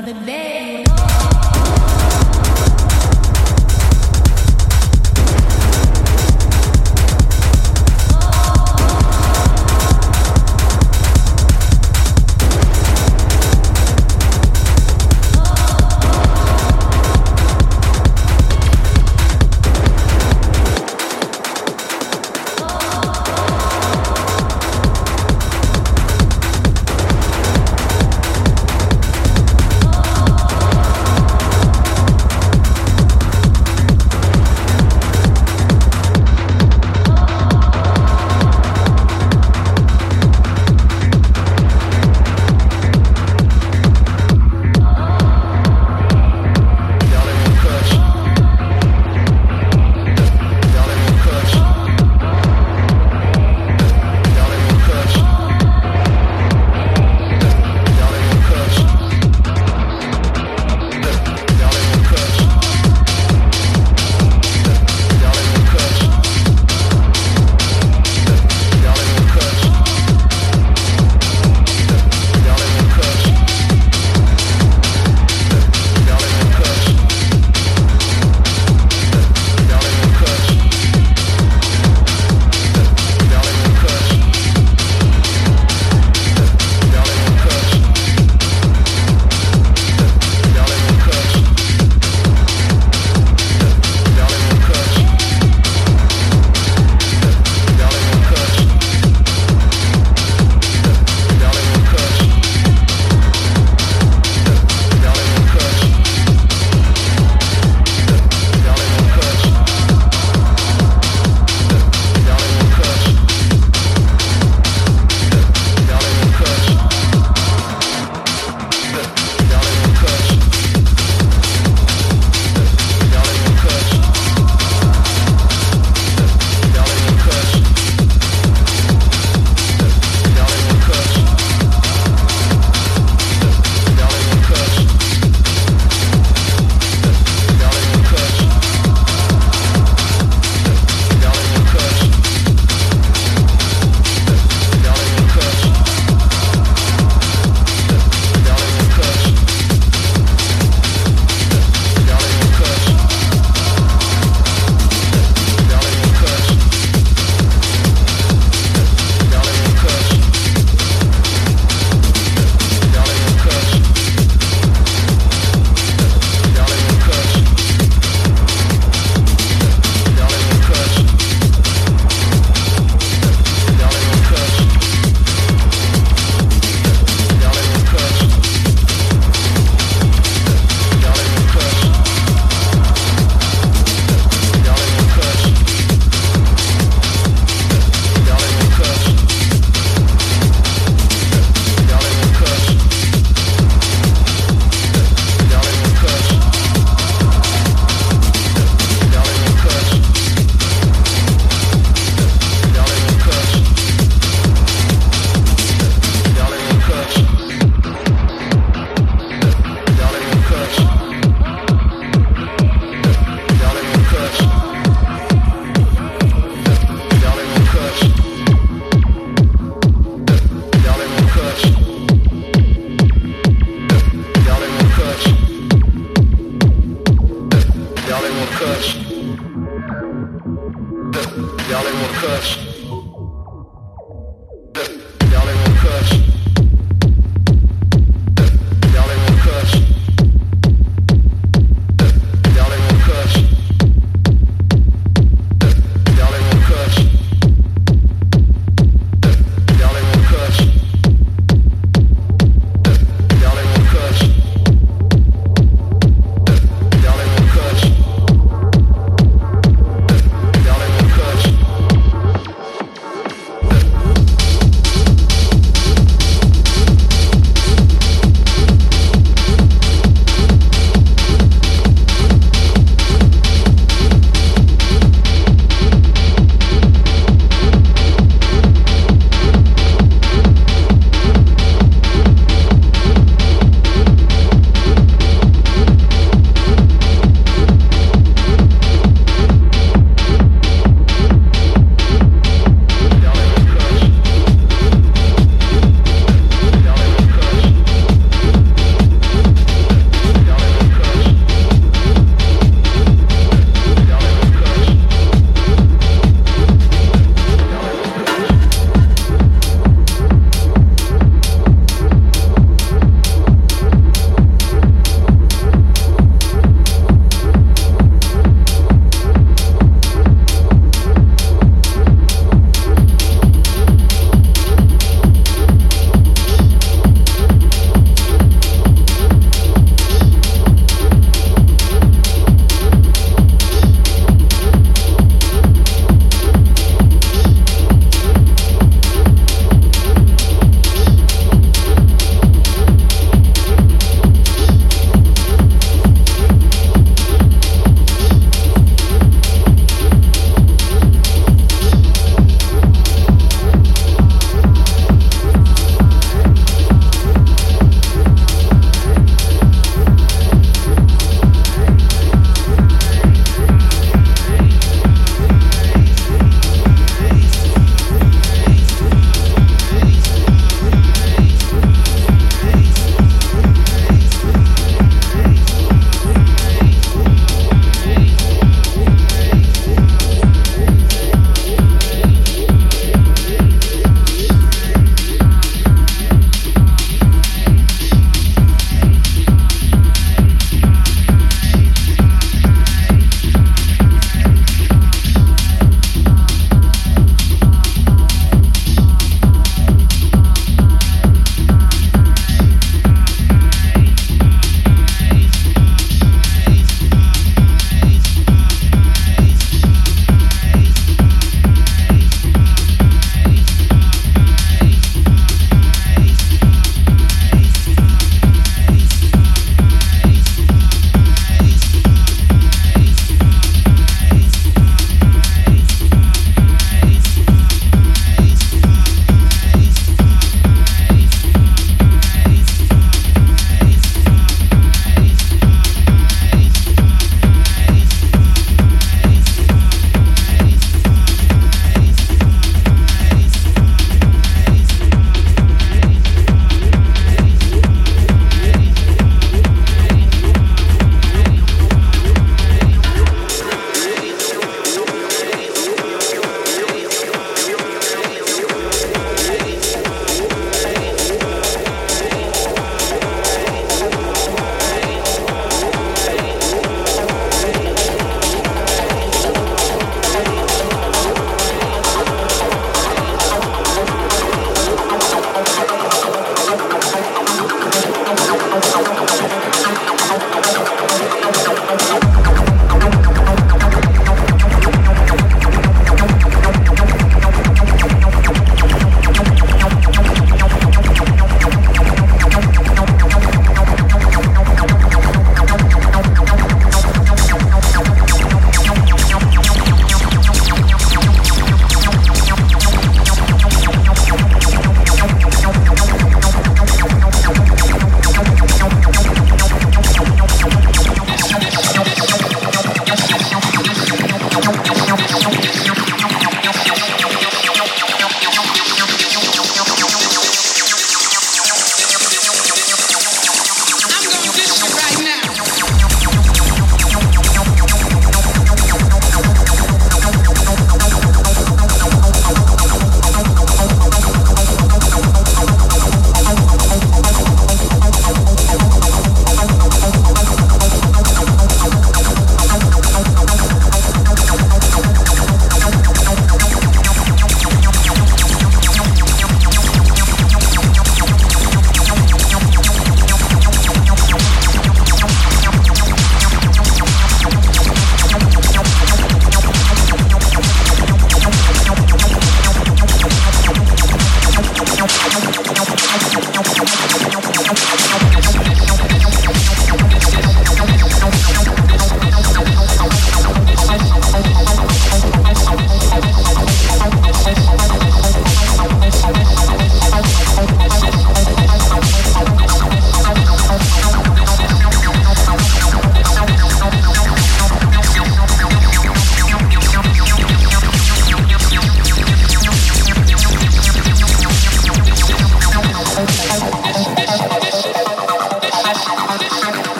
Well, today.